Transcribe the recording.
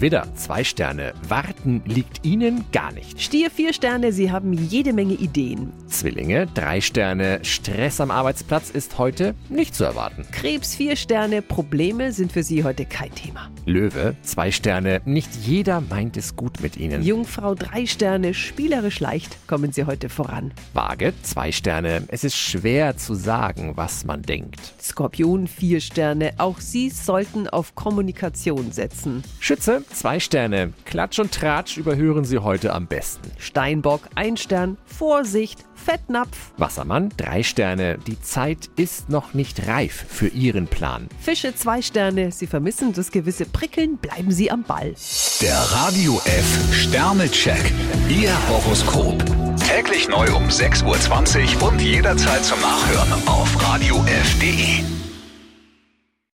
Widder, zwei Sterne. Warten liegt Ihnen gar nicht. Stier vier Sterne, Sie haben jede Menge Ideen. Zwillinge, drei Sterne. Stress am Arbeitsplatz ist heute nicht zu erwarten. Krebs vier Sterne, Probleme sind für Sie heute kein Thema. Löwe, zwei Sterne. Nicht jeder meint es gut mit Ihnen. Jungfrau drei Sterne, spielerisch leicht kommen Sie heute voran. Waage, zwei Sterne. Es ist schwer zu sagen, was man denkt. Skorpion vier Sterne, auch Sie sollten auf Kommunikation setzen. Schütze, zwei Sterne. Klatsch und Tratsch überhören Sie heute am besten. Steinbock ein Stern, Vorsicht, Fettnapf. Wassermann, drei Sterne. Die Zeit ist noch nicht reif für Ihren Plan. Fische zwei Sterne, Sie vermissen das gewisse Prickeln, bleiben Sie am Ball. Der Radio F Sternecheck. Ihr Horoskop. Täglich neu um 6.20 Uhr und jederzeit zum Nachhören auf radiof.de.